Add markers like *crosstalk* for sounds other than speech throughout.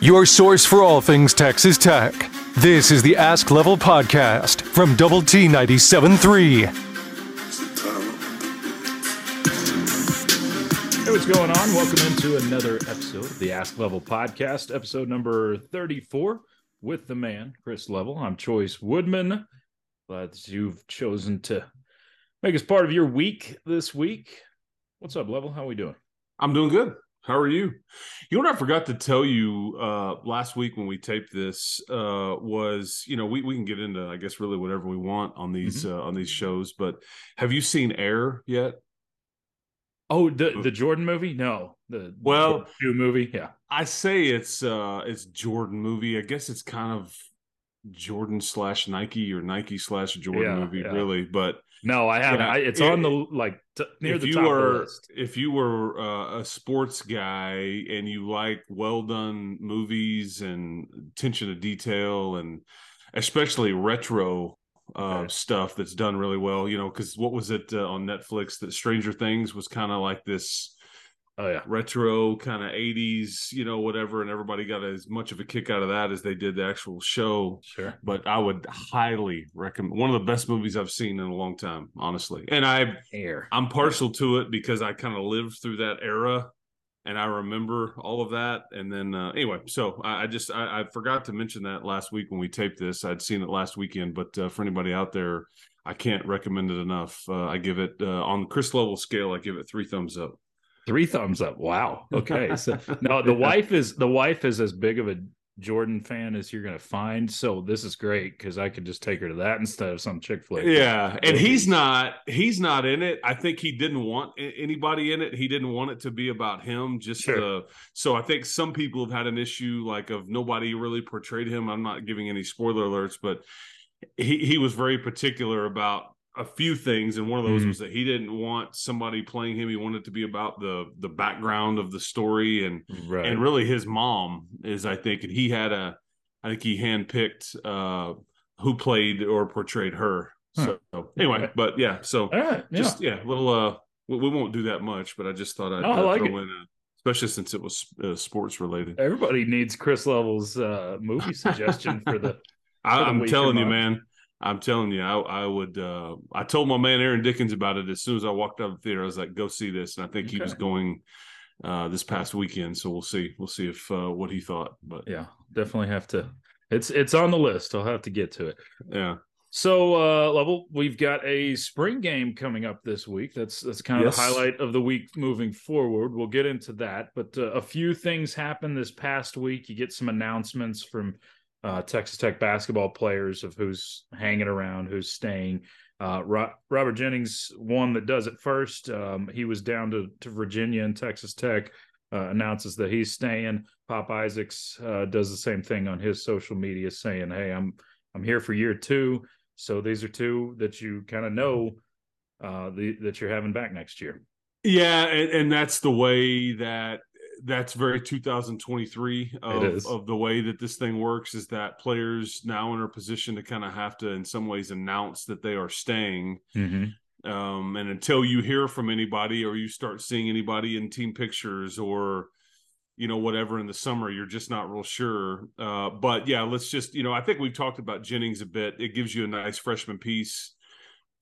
your source for all things Texas Tech. This is the Ask Level Podcast from Double T 97.3. Hey, what's going on? Welcome into another episode of the Ask Level Podcast, episode number 34 with the man, Chris Level. I'm Chois Woodman. Glad that you've chosen to make us part of your week this week. What's up, Level? How are we doing? I'm doing good. How are you? You know what I forgot to tell you uh, last week when we taped this uh, was, you know, we, we can get into, I guess, really whatever we want on these mm-hmm. uh, on these shows. But have you seen Air yet? Oh, the the Jordan movie? No, the well new movie. Yeah, I say it's uh it's Jordan movie. I guess it's kind of Jordan slash Nike or Nike slash Jordan yeah, movie, yeah. really. But no, I haven't. Yeah, I, it's it, on the like t- near if the you top were, of the list. If you were uh, a sports guy and you like well done movies and attention to detail and especially retro uh, okay. stuff that's done really well, you know, because what was it uh, on Netflix that Stranger Things was kind of like this oh yeah. retro kind of 80s you know whatever and everybody got as much of a kick out of that as they did the actual show. Sure. But i would highly recommend one of the best movies i've seen in a long time honestly. And i air. I'm partial to it because i kind of lived through that era and i remember all of that and then uh, anyway so i, I just I, I, forgot to mention that last week when we taped this. I'd seen it last weekend but uh, for anybody out there i can't recommend it enough. Uh, i give it uh, on the chris level scale i give it three thumbs up Three thumbs up. Wow. *laughs* Okay. So no, the wife is the wife is as big of a Jordan fan as you're going to find. So this is great because I could just take her to that instead of some chick flick. Yeah, and he's not he's not in it. I think he didn't want anybody in it. He didn't want it to be about him. Just sure. to, so I think some people have had an issue like of nobody really portrayed him. I'm not giving any spoiler alerts, but he he was very particular about a few things, and one of those mm-hmm. was that he didn't want somebody playing him. He wanted to be about the the background of the story, and right. and really his mom is, I think, and he had a, I think he handpicked uh, who played or portrayed her. Huh. So anyway, but yeah, so right, yeah. just yeah, little uh, we, we, won't do that much, but I just thought I'd, oh, I like throw it. in a, especially since it was uh, sports related. Everybody needs Chris Level's uh, movie suggestion for the. *laughs* I, am telling you, man. I'm telling you, I, I would. Uh, I told my man Aaron Dickens about it as soon as I walked out of the theater. I was like, "Go see this," and I think okay. he was going uh, this past weekend. So we'll see. We'll see if uh, what he thought. But yeah, definitely have to. It's it's on the list. I'll have to get to it. Yeah. So uh level, we've got a spring game coming up this week. That's that's kind of yes. the highlight of the week moving forward. We'll get into that, but uh, a few things happened this past week. You get some announcements from uh, Texas Tech basketball players of who's hanging around, who's staying. Uh, Ro- Robert Jennings, one that does it first. Um, he was down to, to Virginia and Texas Tech. Uh, announces that he's staying. Pop Isaacs uh, does the same thing on his social media, saying, "Hey, I'm I'm here for year two. So these are two that you kind of know uh, the, that you're having back next year." Yeah, and, and that's the way that that's very 2023 of, of the way that this thing works is that players now in a position to kind of have to in some ways announce that they are staying mm-hmm. um, and until you hear from anybody or you start seeing anybody in team pictures or you know whatever in the summer you're just not real sure uh, but yeah let's just you know i think we've talked about jennings a bit it gives you a nice freshman piece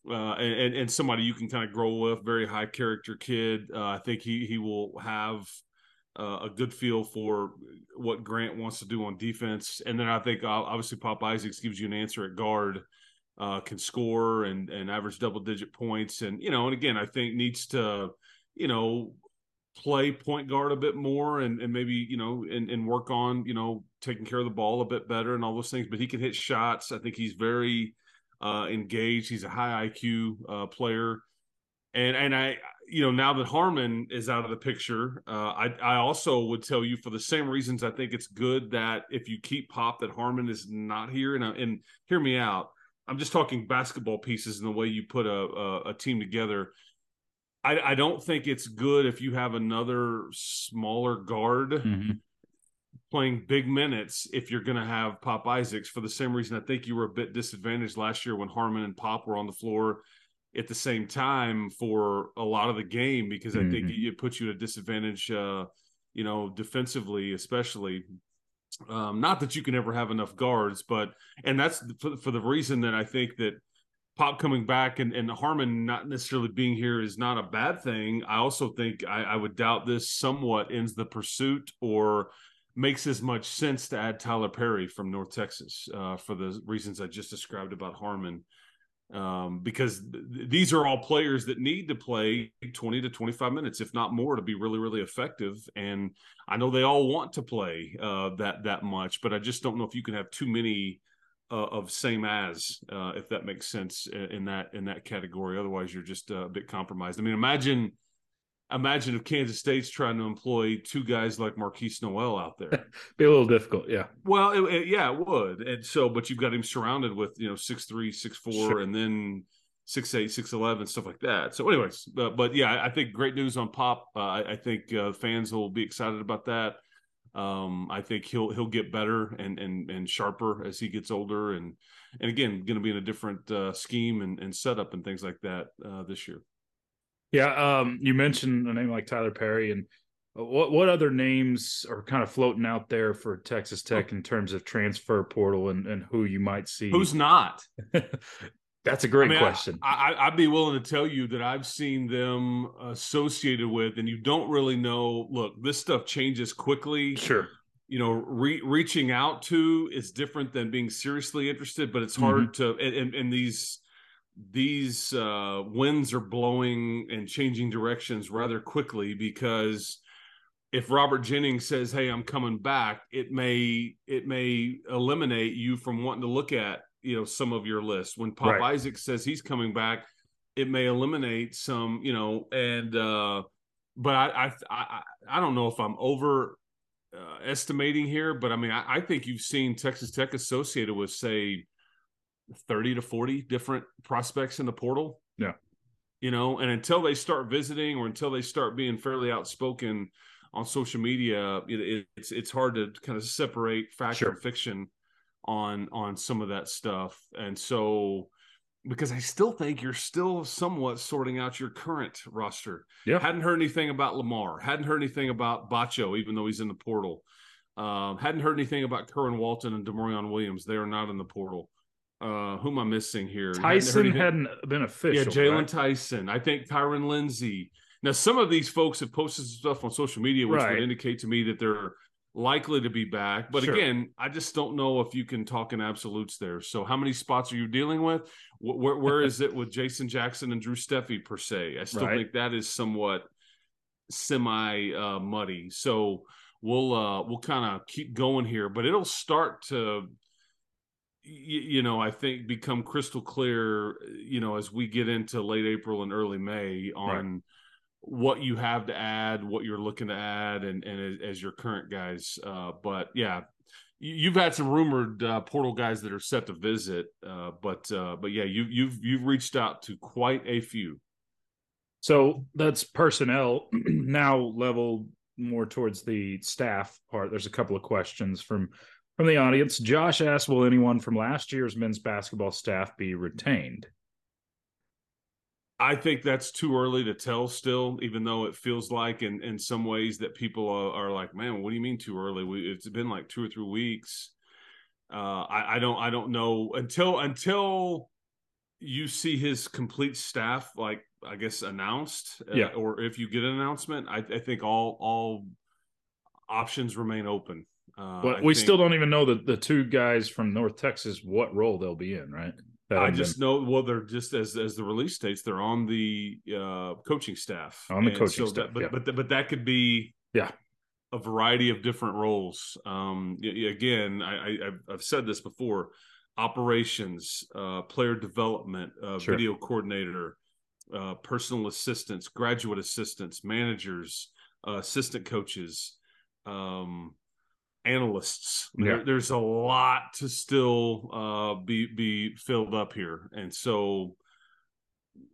uh, and, and somebody you can kind of grow with, very high character kid. Uh, I think he he will have uh, a good feel for what Grant wants to do on defense. And then I think uh, obviously Pop Isaacs gives you an answer at guard, uh, can score and and average double digit points, and you know, and again, I think needs to, you know, play point guard a bit more and and maybe you know and and work on you know taking care of the ball a bit better and all those things. But he can hit shots. I think he's very uh, engaged. He's a high IQ uh, player and and I you know now that Harmon is out of the picture, uh, I I also would tell you for the same reasons I think it's good that if you keep Pop that Harmon is not here and and hear me out. I'm just talking basketball pieces and the way you put a a, a team together. I, I don't think it's good if you have another smaller guard mm-hmm. playing big minutes if you're going to have Pop Isaacs for the same reason I think you were a bit disadvantaged last year when Harmon and Pop were on the floor at the same time for a lot of the game because mm-hmm. I think mm-hmm. it puts you at a disadvantage, uh, you know, defensively, especially. Um, not that you can ever have enough guards, but and that's for, for the reason that I think that Pop coming back and, and Harmon not necessarily being here is not a bad thing. I also think I, I would doubt this somewhat ends the pursuit or makes as much sense to add Tyler Perry from North Texas uh, for the reasons I just described about Harmon. Um, because th- these are all players that need to play 20 to 25 minutes, if not more, to be really, really effective. And I know they all want to play uh, that that much, but I just don't know if you can have too many uh, of same as, uh, if that makes sense in, in, that in that category. Otherwise, you're just uh, a bit compromised. I mean, imagine imagine if Kansas State's trying to employ two guys like Markquis Nowell out there. *laughs* Be a little difficult, yeah. Well, it, it, yeah, it would. And so, but you've got him surrounded with you know six three, six four, sure. and then six eight, six eleven, stuff like that. So, anyways, uh, but yeah, I think great news on Pop. Uh, I, I, think uh, fans will be excited about that. Um, I think he'll he'll get better and and and sharper as he gets older, and and again, going to be in a different uh, scheme and, and setup and things like that uh, this year. Yeah, um, you mentioned a name like Tyler Perry, and what what other names are kind of floating out there for Texas Tech in terms of transfer portal and, and who you might see? Who's not? *laughs* That's a great I mean, question. I, I, would be willing to tell you that I've seen them associated with, and you don't really know. Look, this stuff changes quickly. Sure. You know, re- reaching out to is different than being seriously interested, but it's hard mm-hmm. to. And, and, these these uh, winds are blowing and changing directions rather quickly because if Robert Jennings says, "Hey, I'm coming back," it may it may eliminate you from wanting to look at you know some of your list. When Pop right. Isaac says he's coming back, it may eliminate some, you know, and uh but I I I, I don't know if I'm over uh, estimating here, but I mean I, I think you've seen Texas Tech associated with say 30 to 40 different prospects in the portal. Yeah. You know, and until they start visiting or until they start being fairly outspoken on social media, it, it's it's hard to kind of separate fact sure. and fiction on on some of that stuff and so because I still think you're still somewhat sorting out your current roster. Yeah. Hadn't heard anything about Lamar. Hadn't heard anything about Batcho, even though he's in the portal. Um, hadn't heard anything about Kerwin Walton and D'Maurian Williams. They are not in the portal. Uh, who am I missing here? Tyson hadn't, hadn't been official. Yeah, Jaylon right? Tyson. I think Kyron Lindsey. Now, some of these folks have posted stuff on social media, which right. would indicate to me that they're likely to be back. But sure. again, I just don't know if you can talk in absolutes there. So, how many spots are you dealing with? Where, where is it with Jason Jackson and Drew Steffi per se? I still right. think that is somewhat semi uh, muddy. So we'll uh, we'll kind of keep going here, but it'll start to. You know, I think become crystal clear. You know, as we get into late April and early May on right what you have to add, what you're looking to add, and and as, your current guys. Uh, but yeah, you've had some rumored uh, portal guys that are set to visit, uh, but uh, but yeah, you you've you've reached out to quite a few. So that's personnel *clears throat* now level more towards the staff part. There's a couple of questions from from the audience. Josh asked, "Will anyone from last year's men's basketball staff be retained?" I think that's too early to tell still, even though it feels like in, in some ways that people are, are like, man, what do you mean too early? We, it's been like two or three weeks. Uh, I, I don't I don't know until until you see his complete staff like I guess announced, uh, or if you get an announcement, I, I think all all options remain open. Uh, but we think, still don't even know the the two guys from North Texas what role they'll be in, right? I just been... know well they're just as as the release states they're on the uh, coaching staff on the and coaching so staff, that, but yeah. but but that could be yeah a variety of different roles. Um, again, I, I have said this before: operations, uh, player development, uh, sure. video coordinator, uh, personal assistants, graduate assistants, managers, uh, assistant coaches. Um, analysts. Yeah. There, there's a lot to still uh, be be filled up here, and so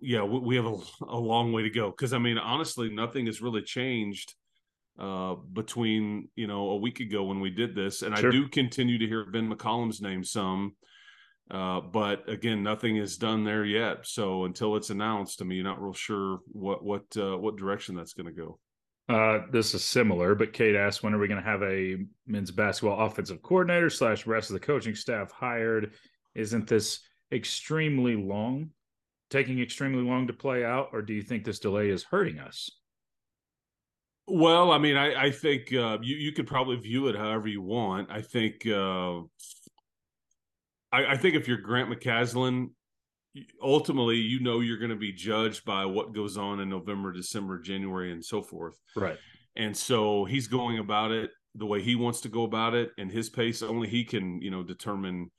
yeah, we, we have a, a, long way to go. Because I mean, honestly, nothing has really changed uh, between you know a week ago when we did this, and sure. I do continue to hear Ben McCollum's name some. Uh, but again, nothing is done there yet. So until it's announced, I mean, you're not real sure what what uh, what direction that's going to go. Uh, this is similar, but Kate asked, when are we going to have a men's basketball offensive coordinator slash rest of the coaching staff hired? Isn't this extremely long, taking extremely long to play out, or do you think this delay is hurting us? Well, I mean, I, I think uh, you you could probably view it however you want. I think uh, I, I think if you're Grant McCasland, ultimately you know you're going to be judged by what goes on in November, December, January, and so forth. Right. And so he's going about it the way he wants to go about it and his pace. Only he can, you know, determine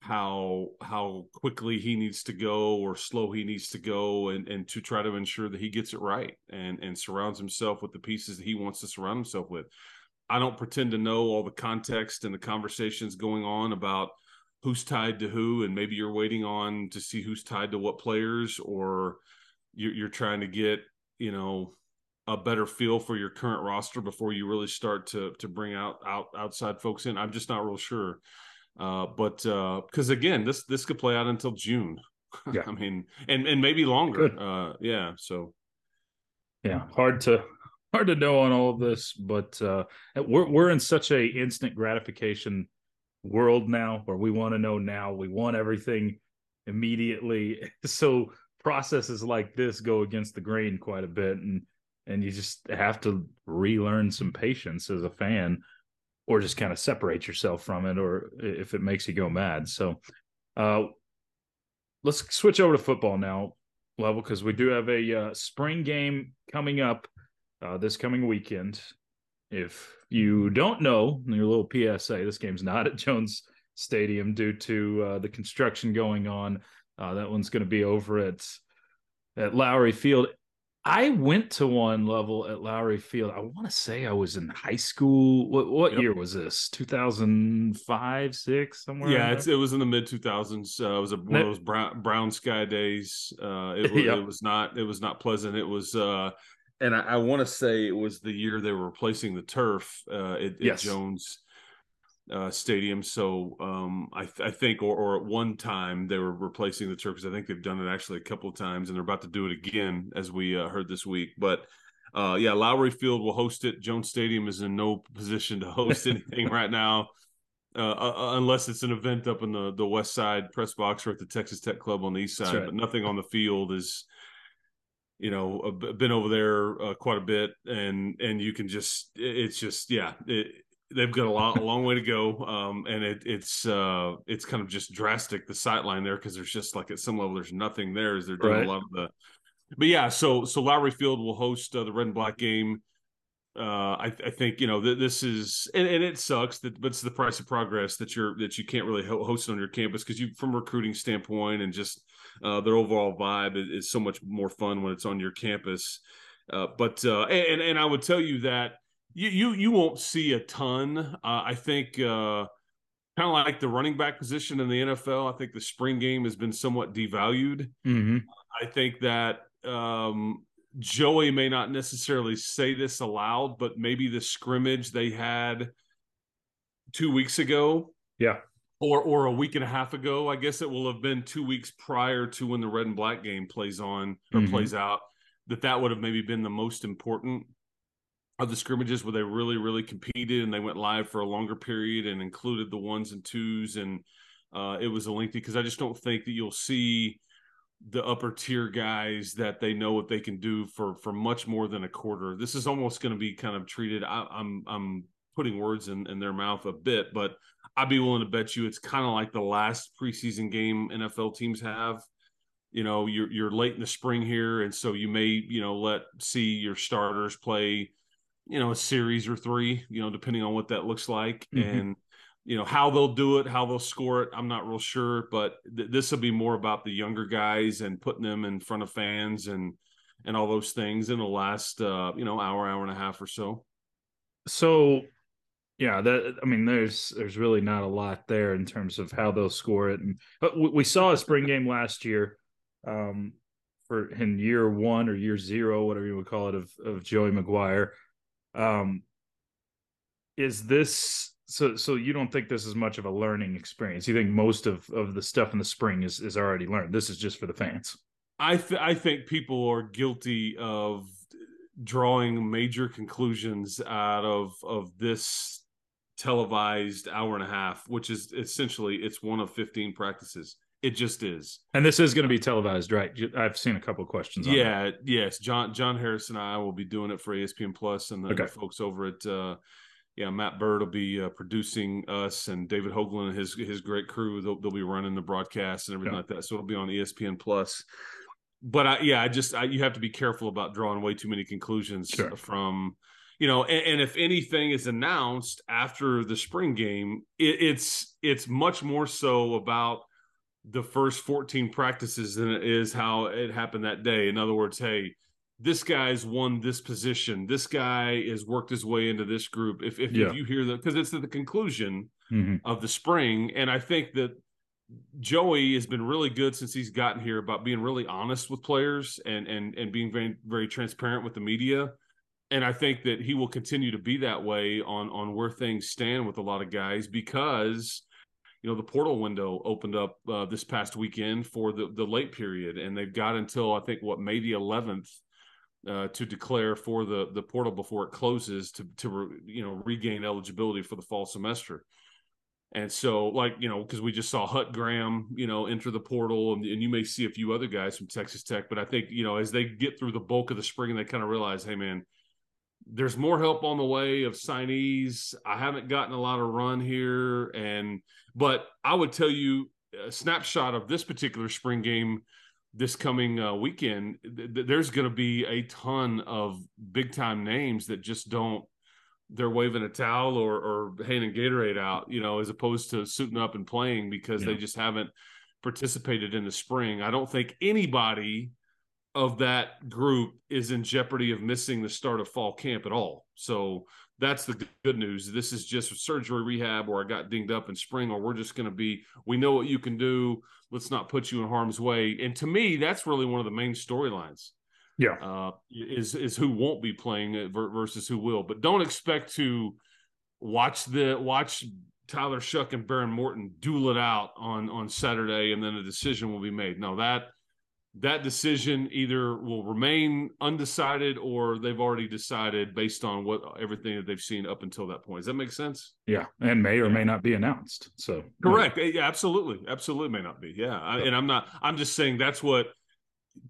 how how quickly he needs to go or slow he needs to go and and to try to ensure that he gets it right and and surrounds himself with the pieces that he wants to surround himself with. I don't pretend to know all the context and the conversations going on about who's tied to who, and maybe you're waiting on to see who's tied to what players, or you're, you're trying to get you know a better feel for your current roster before you really start to to bring out out outside folks in. I'm just not real sure. Uh, but because uh, again, this this could play out until June. *laughs* Yeah, I mean, and and maybe longer. Uh, yeah, so yeah, hard to hard to know on all of this, but uh, we're we're in such a instant gratification world now where we want to know now. We want everything immediately. *laughs* So processes like this go against the grain quite a bit and and you just have to relearn some patience as a fan or just kind of separate yourself from it or if it makes you go mad. So uh let's switch over to football now level because we do have a uh, spring game coming up uh, this coming weekend if you don't know, your little PSA, this game's not at Jones Stadium due to uh, the construction going on. Uh, that one's going to be over at at Lowrey Field. I went to one level at Lowrey Field. I want to say I was in high school. What what yep. year was this? Two thousand five, six, somewhere. Yeah, it was in the mid two thousands. Uh, it was a, one of those brown, brown sky days. Uh, it, *laughs* yep. it was not. It was not pleasant. It was. Uh, and I, I want to say it was the year they were replacing the turf uh, at, yes. at Jones uh, Stadium. So um, I, th- I, think, or, or, at one time they were replacing the turf because I think they've done it actually a couple of times, and they're about to do it again, as we uh, heard this week. But uh, yeah, Lowrey Field will host it. Jones Stadium is in no position to host *laughs* anything right now. Uh, uh, unless it's an event up in the, the west side press box or at the Texas Tech Club on the east side, right. but nothing on the field is you know been over there uh, quite a bit and and you can just it's just yeah it, they've got a lot a long way to go um, and it, it's uh it's kind of just drastic the sight line there because there's just like at some level there's nothing there as they're doing right. a lot of the but yeah so so lowrey field will host uh, the red and black game uh, I, I, think you know th- this is and, and, it sucks that but it's the price of progress that you're that you can't really host on your campus because you from a recruiting standpoint and just uh, their overall vibe is, is, so much more fun when it's on your campus. Uh, but uh, and and I would tell you that you you you won't see a ton. Uh, I think uh, kind of like the running back position in the NFL. I think the spring game has been somewhat devalued. Mm-hmm. I think that um, Joey may not necessarily say this aloud, but maybe the scrimmage they had two weeks ago, yeah, or or a week and a half ago, I guess it will have been two weeks prior to when the red and black game plays on or mm-hmm. plays out. That that would have maybe been the most important of the scrimmages where they really really competed and they went live for a longer period and included the ones and twos and uh, it was a lengthy because I just don't think that you'll see the upper tier guys that they know what they can do for for much more than a quarter. This is almost going to be kind of treated. I, I'm I'm putting words in, in their mouth a bit, but I'd be willing to bet you it's kind of like the last preseason game NFL teams have. You know, you're you're late in the spring here, and so you may you know let see your starters play, you know, a series or three, you know, depending on what that looks like, mm-hmm. and you know how they'll do it, how they'll score it. I'm not real sure, but th- this will be more about the younger guys and putting them in front of fans and and all those things in the last uh, you know hour, hour and a half or so. So, yeah, that I mean, there's there's really not a lot there in terms of how they'll score it, and but we saw a spring game last year, um, for in year one or year zero, whatever you would call it, of of Joey McGuire. Um, is this so so you don't think this is much of a learning experience? You think most of of the stuff in the spring is is already learned? This is just for the fans. I th- i think people are guilty of drawing major conclusions out of of this televised hour and a half, which is essentially it's one of 15 practices. It just is. And this is going to be televised, right? I've seen a couple questions. yeah, that. yes. John John Harris and I will be doing it for ESPN Plus, and the, okay. the folks over at uh, yeah Matt Bird will be uh, producing us, and David Hoagland and his his great crew. They'll, they'll be running the broadcast and everything yeah. like that. So it'll be on ESPN Plus. But I, yeah, I just I, you have to be careful about drawing way too many conclusions sure. from you know, and, and, if anything is announced after the spring game, it, it's it's much more so about the first 14 practices than it is how it happened that day. In other words, hey, this guy's won this position. This guy has worked his way into this group. If if, yeah. if you hear that, because it's at the conclusion mm-hmm. of the spring, and I think that Joey has been really good since he's gotten here about being really honest with players and and and being very very transparent with the media and I think that he will continue to be that way on on where things stand with a lot of guys because you know the portal window opened up uh, this past weekend for the the late period, and they've got until I think what May the 11th uh, to declare for the the portal before it closes to to re, you know regain eligibility for the fall semester. And so, like you know, because we just saw Hut Graham, you know, enter the portal, and, and, you may see a few other guys from Texas Tech. But I think you know, as they get through the bulk of the spring, they kind of realize, hey, man, there's more help on the way of signees. I haven't gotten a lot of run here, and but I would tell you a snapshot of this particular spring game this coming uh, weekend. Th- there's going to be a ton of big time names that just don't. They're waving a towel or, or handing Gatorade out, you know, as opposed to suiting up and playing because yeah. they just haven't participated in the spring. I don't think anybody of that group is in jeopardy of missing the start of fall camp at all. So that's the good news. This is just surgery rehab or I got dinged up in spring, or we're just going to be, we know what you can do. Let's not put you in harm's way. And to me, that's really one of the main storylines. Yeah. Uh, is, is who won't be playing versus who will. But don't expect to watch the, watch Tyler Shough and Behren Morton duel it out on, on Saturday and then a decision will be made. No, that, that decision either will remain undecided or they've already decided based on what everything that they've seen up until that point. Does that make sense? Yeah, and may or may not be announced. So correct. Yeah, yeah absolutely, absolutely may not be. Yeah, I, and I'm not. I'm just saying that's what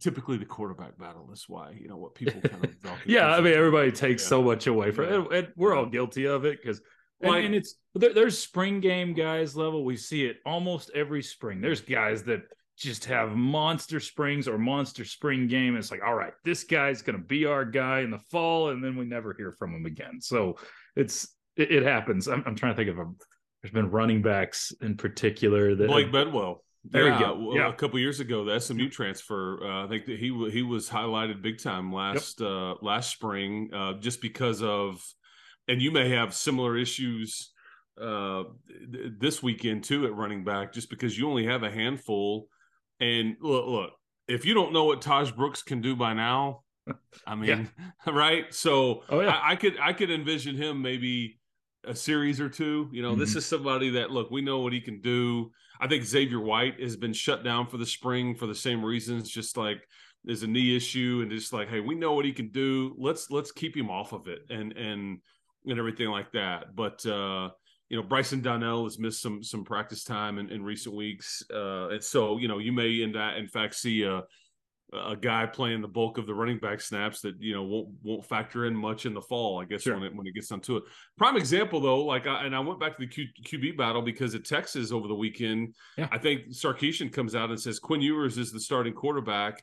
typically the quarterback battle is why you know what people kind of. *laughs* yeah, I mean everybody takes yeah. so much away from yeah. it, and we're all guilty of it because. And, and, it's there, there's spring game guys level. We see it almost every spring. There's guys that just have monster springs or monster spring game. It's like, all right, this guy's going to be our guy in the fall, and then we never hear from him again. So it's it, it happens. I'm, I'm, trying to think of a. There's been running backs in particular that Blake Bedwell. There yeah, you go. Yeah. A couple years ago, the SMU transfer. Uh, I think that he he was highlighted big time last yep. uh, last spring, uh, just because of, and you may have similar issues uh, this weekend too at running back, just because you only have a handful and look, look, if you don't know what Tahj Brooks can do by now, I *laughs* mean, yeah. *laughs* right? So oh, yeah. I, I, could I could envision him maybe a series or two. You know, mm-hmm. this is somebody that look, we know what he can do. I think Xavier White has been shut down for the spring for the same reasons, just like there's a knee issue and just like, hey, we know what he can do. Let's let's keep him off of it and and and everything like that. But uh you know Bryson Donnell has missed some some practice time in, in recent weeks, uh, and so you know you may in that in fact see a a guy playing the bulk of the running back snaps that you know won't won't factor in much in the fall. I guess sure. when it when it gets to it. Prime example though, like I, and I went back to the Q, QB battle because at Texas over the weekend, yeah. I think Sarkisian comes out and says Quinn Ewers is the starting quarterback,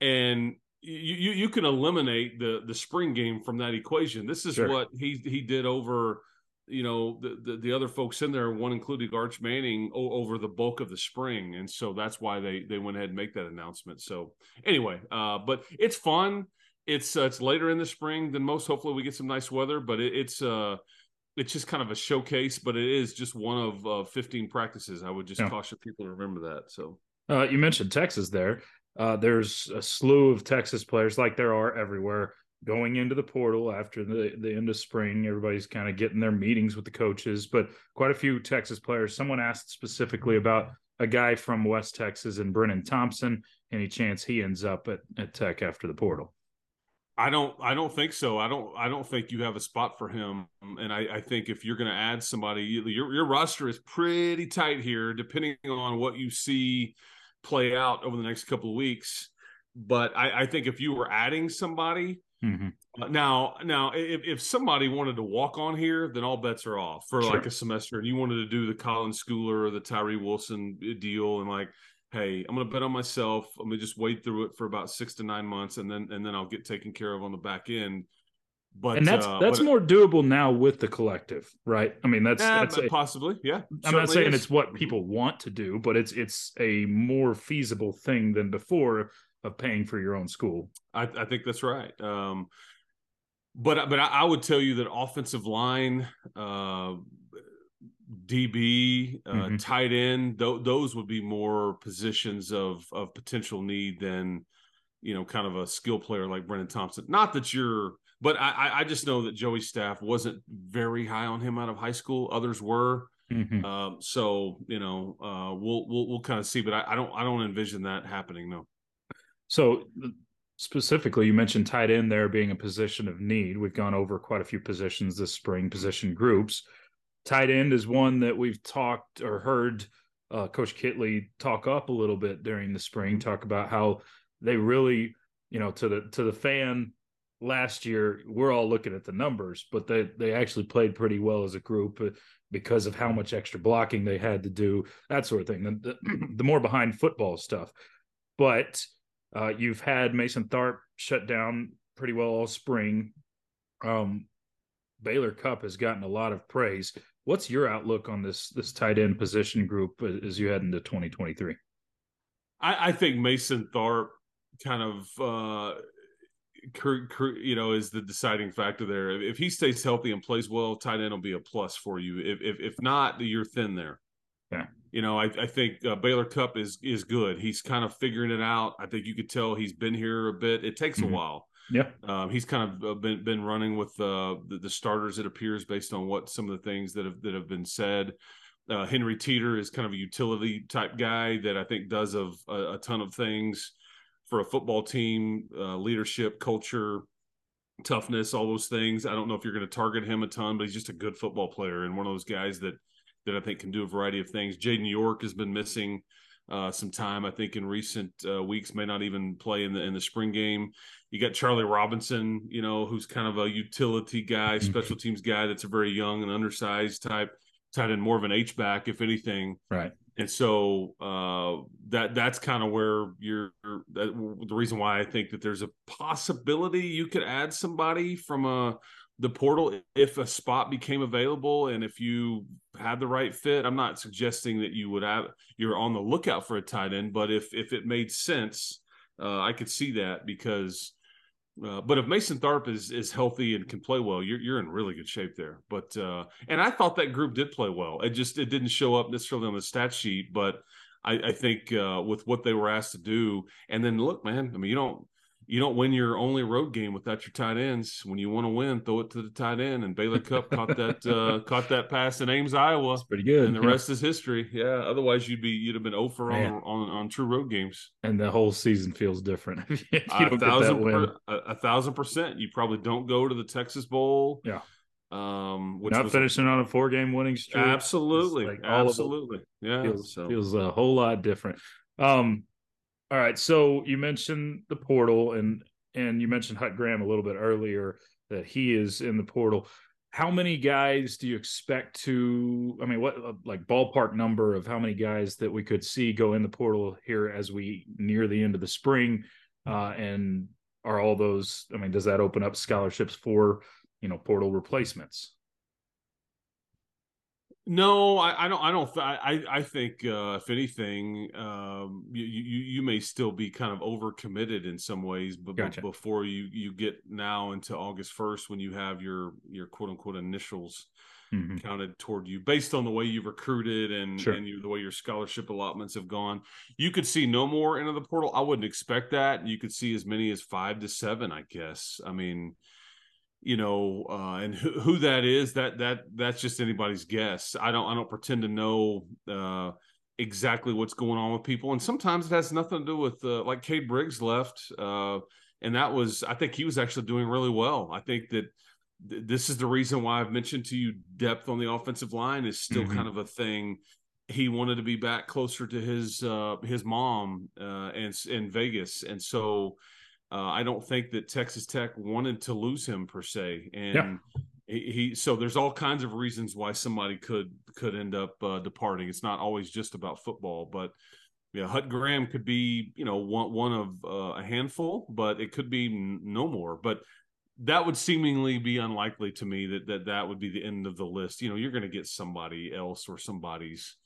and you, you, you can eliminate the the spring game from that equation. This is sure. what he he did over you know the, the, the other folks in there, one including Arch Manning, o- over the bulk of the spring, and so that's why they they went ahead and make that announcement. So anyway, uh, but it's fun. It's uh, it's later in the spring than most. Hopefully, we get some nice weather, but it, it's uh it's just kind of a showcase. But it is just one of uh, 15 practices. I would just yeah. caution people to remember that. So uh, you mentioned Texas there. Uh, there's a slew of Texas players, like there are everywhere going into the portal after the, the end of spring. Everybody's kind of getting their meetings with the coaches, but quite a few Texas players. Someone asked specifically about a guy from West Texas and Brenen Thompson. Any chance he ends up at, at Tech after the portal? I don't. I don't think so. I don't. I don't think you have a spot for him. And I, I think if you're going to add somebody, your your roster is pretty tight here, depending on what you see play out over the next couple of weeks. But I, I think if you were adding somebody, mm-hmm. uh, now now if, if somebody wanted to walk on here, then all bets are off for sure. like a semester, and you wanted to do the Colin Schooler or the Tyree Wilson deal, and like hey, I'm going to bet on myself. I'm going to just wait through it for about six to nine months, and then and then I'll get taken care of on the back end. But and that's uh, that's but, more doable now with the collective, right? I mean, that's, yeah, that's a, possibly, yeah. I'm not saying is. it's what people want to do, but it's it's a more feasible thing than before of paying for your own school. I, I think that's right. Um, but but I, I, would tell you that offensive line, uh, DB, uh, mm-hmm. tight end, th- those would be more positions of of potential need than you know, kind of a skill player like Brenen Thompson. Not that you're, but I I just know that Joey Staff wasn't very high on him out of high school. Others were. Mm-hmm. Um, so you know, uh, we'll we'll we'll kind of see, but I, I don't I don't envision that happening. No. So specifically, you mentioned tight end there being a position of need. We've gone over quite a few positions this spring, position groups tight end is one that we've talked or heard uh, Coach Kittley talk up a little bit during the spring, talk about how they really, you know, to the to the fan last year, we're all looking at the numbers, but they they actually played pretty well as a group uh, because of how much extra blocking they had to do, that sort of thing. The, the, *clears throat* the more behind football stuff, but uh, you've had Mason Tharp shut down pretty well all spring. Um, Baylor Cupp has gotten a lot of praise. What's your outlook on this this tight end position group as you head into 2023? I, I think Mason Tharp kind of uh, you know is the deciding factor there. If he stays healthy and plays well, tight end will be a plus for you. If if, if not, you're thin there. Yeah. You know, I, I think uh, Baylor Cupp is is good. He's kind of figuring it out. I think you could tell he's been here a bit. It takes mm-hmm. a while. Yeah, um, he's kind of uh, been been running with uh, the, the starters. It appears based on what some of the things that have that have been said. Uh, Henry Teeter is kind of a utility type guy that I think does of a, a ton of things for a football team, uh, leadership, culture, toughness, all those things. I don't know if you're going to target him a ton, but he's just a good football player and one of those guys that that I think can do a variety of things. Jaden York has been missing uh, some time. I think in recent uh, weeks may not even play in the in the spring game. You got Charlie Robinson, you know, who's kind of a utility guy, mm-hmm. special teams guy. That's a very young and undersized type, tight end, more of an H back, if anything. Right. And so uh, that that's kind of where you're. That, the reason why I think that there's a possibility you could add somebody from a the portal if a spot became available and if you had the right fit i'm not suggesting that you would have you're on the lookout for a tight end but if if it made sense uh, i could see that because uh, but if Mason Tharp is is healthy and can play well, you're you're in really good shape there. But uh, and I thought that group did play well. It just it didn't show up necessarily on the stat sheet, but I, I think uh, with what they were asked to do, and then look, man, I mean, you don't you don't win your only road game without your tight ends. When you want to win, throw it to the tight end. And Baylor Cupp caught that uh, *laughs* caught that pass in Ames, Iowa. That's pretty good. And the rest is history. Yeah. Otherwise, you'd be you'd have been over on, on on true road games. And the whole season feels different. *laughs* a thousand per, a, a, thousand percent. You probably don't go to the Texas Bowl. Yeah. Um, which not finishing on a four game winning streak. Absolutely. Like absolutely. Yeah. Feels, so. feels a whole lot different. Um, all right. So you mentioned the portal and and you mentioned Hut Graham a little bit earlier that he is in the portal. How many guys do you expect to? I mean, what uh, like ballpark number of how many guys that we could see go in the portal here as we near the end of the spring? Uh, and are all those? I mean, does that open up scholarships for you know portal replacements? No, I, I, don't. I don't. I I think uh, if anything, um, you, you you may still be kind of overcommitted in some ways, but gotcha. before you you get now into August first, when you have your your quote unquote initials mm-hmm. counted toward you, based on the way you've recruited and sure. and you, the way your scholarship allotments have gone, you could see no more into the portal. I wouldn't expect that. You could see as many as five to seven, I guess. I mean you know, uh, and who, who that is, that that that's just anybody's guess. I don't I don't pretend to know uh, exactly what's going on with people, and sometimes it has nothing to do with uh, like Cade Briggs left. Uh, and that was I think he was actually doing really well. I think that th- this is the reason why I've mentioned to you depth on the offensive line is still mm-hmm. kind of a thing. He wanted to be back closer to his uh, his mom uh, and in Vegas, and so uh, I don't think that Texas Tech wanted to lose him per se, and. Yeah. He, he, so there's all kinds of reasons why somebody could could end up uh, departing. It's not always just about football, but yeah, Hut Graham could be, you know, one one of uh, a handful, but it could be n- no more. But that would seemingly be unlikely to me that that that would be the end of the list. You know, you're going to get somebody else or somebody's,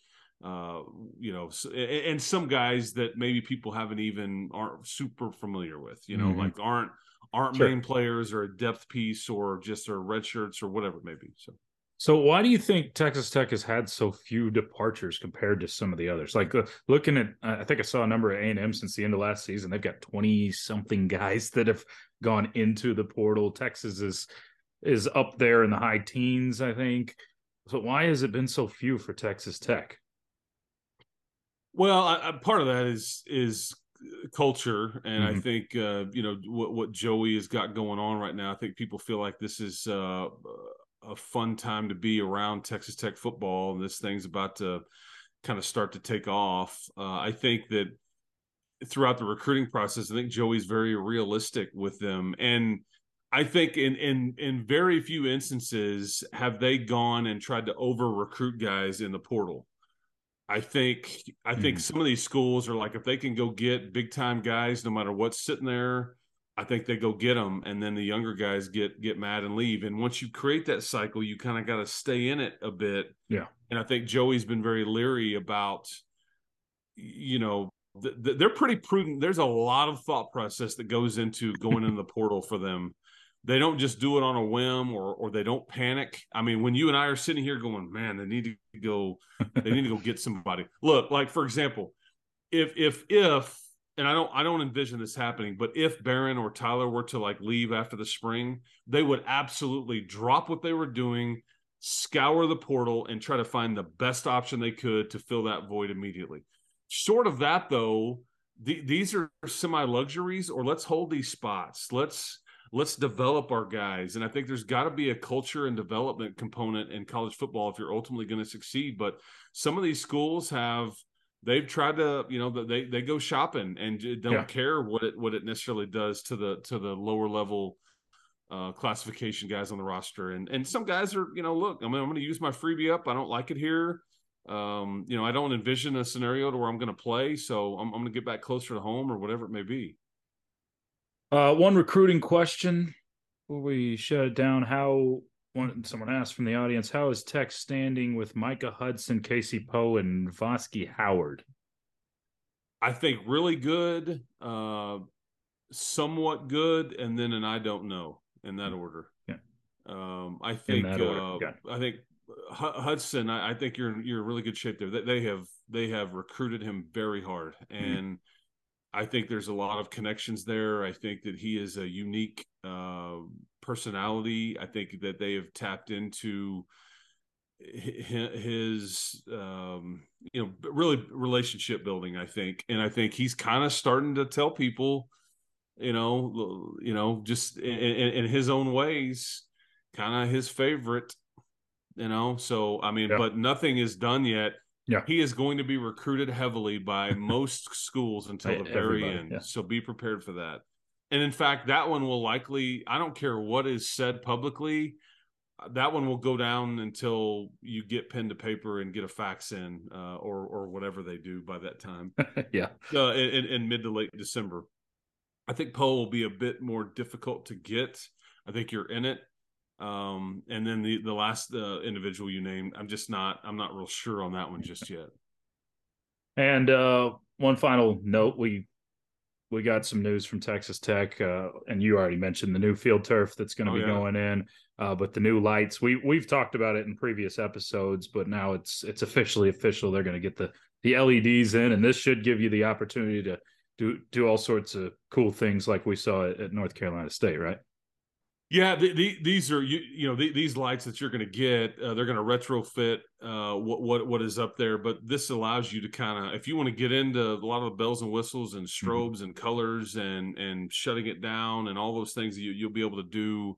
uh, you know, and some guys that maybe people haven't even aren't super familiar with. You know, mm-hmm. like aren't aren't sure. main players or a depth piece or just or red shirts or whatever it may be. So so why do you think Texas Tech has had so few departures compared to some of the others? Like uh, looking at, I think I saw a number at A and M since the end of last season. They've got twenty something guys that have gone into the portal. Texas is is up there in the high teens, I think. So why has it been so few for Texas Tech? Well, I, I, part of that is is culture, and mm-hmm. I think uh, you know what what Joey has got going on right now. I think people feel like this is uh, a fun time to be around Texas Tech football, and this thing's about to kind of start to take off. Uh, I think that throughout the recruiting process, I think Joey's very realistic with them, and I think in in in very few instances have they gone and tried to over recruit guys in the portal. I think I think mm. some of these schools are like if they can go get big time guys, no matter what's sitting there I think they go get them, and then the younger guys get get mad and leave. And once you create that cycle, you kind of got to stay in it a bit. Yeah. And I think Joey's been very leery about, you know, th- th- they're pretty prudent. There's a lot of thought process that goes into going in the portal for them. They don't just do it on a whim or or they don't panic. I mean, when you and I are sitting here going, man, they need to go, they need to go get somebody. *laughs* Look, like for example, if if if and I don't I don't envision this happening, but if Behren or Tyler were to like leave after the spring, they would absolutely drop what they were doing, scour the portal, and try to find the best option they could to fill that void immediately. Short of that, though, the, these are semi luxuries, or let's hold these spots. Let's let's develop our guys, and I think there's got to be a culture and development component in college football if you're ultimately going to succeed. But some of these schools have they've tried to you know they they go shopping and don't yeah. care what it what it necessarily does to the to the lower level uh, classification guys on the roster and and some guys are you know look I mean I'm going to use my freebie up I don't like it here um, you know I don't envision a scenario to where I'm going to play so I'm, I'm going to get back closer to home or whatever it may be. Uh, one recruiting question before we shut it down: How one someone asked from the audience, how is Tech standing with Micah Hudson, Casey Poe, and Voski Howard? I think really good, uh, somewhat good, and then an I don't know in that order. Yeah. Um, I think uh, I think Hudson. I, I, think you're you're in really good shape there. They, they have they have recruited him very hard, mm-hmm. and mm-hmm. I think there's a lot of connections there. I think that he is a unique uh, personality. I think that they have tapped into his um, you know really relationship building i think and i think he's kind of starting to tell people you know you know just in, in his own ways kind of his favorite you know so i mean yeah. but nothing is done yet yeah he is going to be recruited heavily by *laughs* most schools until the very end yeah. so be prepared for that and in fact, that one will likely, I don't care what is said publicly, that one will go down until you get pen to paper and get a fax in uh, or or whatever they do by that time. *laughs* yeah. Uh, in, in, mid to late December. I think Poe will be a bit more difficult to get. I think you're in it. Um, and then the the last uh, individual you named, I'm just not I'm not real sure on that one just yet. And uh, one final note: we we got some news from Texas Tech, uh, and you already mentioned the new field turf that's going to oh, be yeah. going in, uh, but the new lights. We we've talked about it in previous episodes, but now it's it's officially official. They're going to get the the LEDs in, and this should give you the opportunity to do do all sorts of cool things like we saw at, at North Carolina State, right? Yeah, the, the, these are you you know the, these lights that you're going to get. Uh, they're going to retrofit uh, what what what is up there, but this allows you to kind of if you want to get into a lot of the bells and whistles and mm-hmm. strobes mm-hmm. and colors and and shutting it down and all those things you you'll be able to do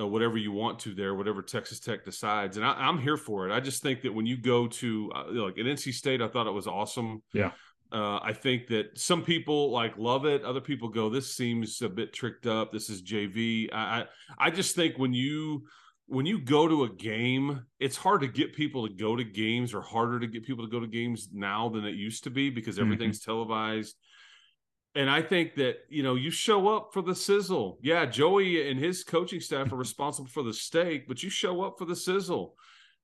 uh, whatever you want to there, whatever Texas Tech decides, and I, am here for it. I just think that when you go to uh, like at NC State, I thought it was awesome. Yeah. Uh, I think that some people like love it. Other people go, "This seems a bit tricked up. This is JV." I, I, I just think when you when you go to a game, it's hard to get people to go to games, or harder to get people to go to games now than it used to be because mm-hmm. everything's mm-hmm. televised. And I think that you know you show up for the sizzle. Yeah, Joey and his coaching staff are responsible for the steak, but you show up for the sizzle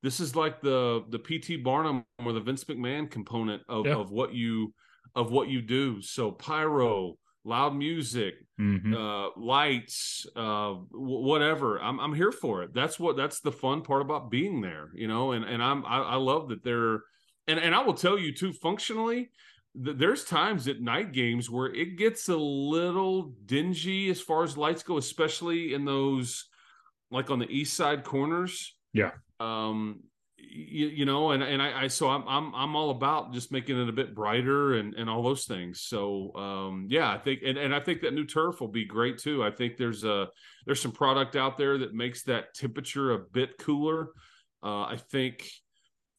this is like the the PT Barnum or the Vince McMahon component of, yeah. of what you of what you do. So pyro, loud music, mm-hmm. uh, lights, uh, w- whatever. I'm I'm here for it. That's what that's the fun part about being there, you know. And and I'm I, I love that they're and and I will tell you too. Functionally, there's times at night games where it gets a little dingy as far as lights go, especially in those like on the east side corners. Yeah um you, you, know and and I, I, so I'm I'm I'm all about just making it a bit brighter and and all those things so um yeah I think and, and I think that new turf will be great too I think there's a there's some product out there that makes that temperature a bit cooler uh I think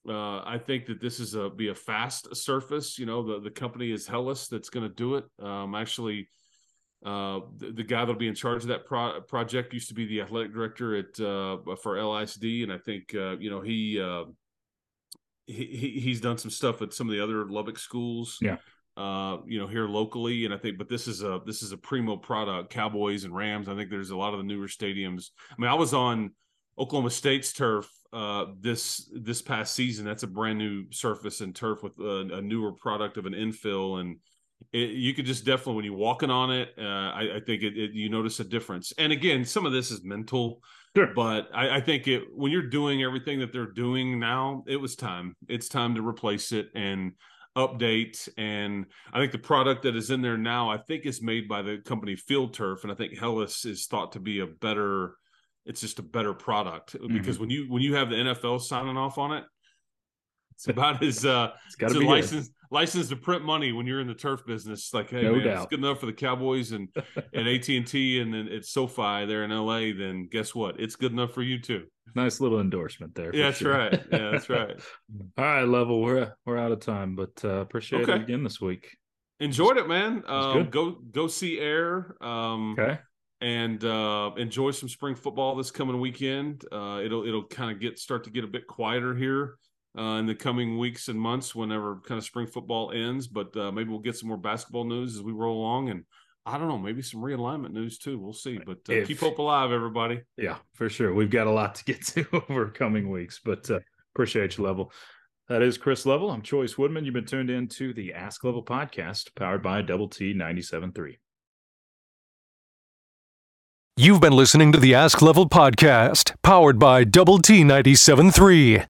uh, I think that this is a be a fast surface. You know, the the company is Hellas that's going to do it. Um, actually, uh, the, the, guy that'll be in charge of that pro- project used to be the athletic director at uh, for LISD, and I think uh, you know he, uh, he he's done some stuff at some of the other Lubbock schools. Yeah. Uh, you know, here locally, and I think, but this is a this is a primo product. Cowboys and Rams. I think there's a lot of the newer stadiums. I mean, I was on Oklahoma State's turf uh, this this past season. That's a brand new surface and turf with a, a newer product of an infill and it, you could just definitely when you're walking on it, uh, I, I, think it, it, you notice a difference. And again, some of this is mental, sure. but I, I, think it when you're doing everything that they're doing now, it was time. It's time to replace it and update. And I think the product that is in there now, I think is made by the company Field Turf, and I think Hellas is thought to be a better. It's just a better product mm-hmm. because when you when you have the NFL signing off on it, it's *laughs* about as uh, it's got to be licensed licensed to print money when you're in the turf business. Like, hey, no man, doubt. it's good enough for the Cowboys and *laughs* and AT and T, and then it's SoFi there in LA. Then guess what? It's good enough for you too. Nice little endorsement there. Yeah, that's sure. right. Yeah, that's right. *laughs* All right, level. We're we're out of time, but uh, appreciate okay. it again this week. Enjoyed it, man. Um, go go see Air. Um, okay and uh, enjoy some spring football this coming weekend. Uh, it'll it'll kind of get start to get a bit quieter here uh, in the coming weeks and months whenever kind of spring football ends. But uh, maybe we'll get some more basketball news as we roll along, and I don't know, maybe some realignment news too. We'll see. But uh, if, keep hope alive, everybody. Yeah, for sure. We've got a lot to get to *laughs* over coming weeks, but uh, appreciate you, Level. That is Chris Level. I'm Chois Woodman. You've been tuned in to the Ask Level podcast powered by Double T 97.3. You've been listening to the Ask Level podcast powered by Double T 97.3.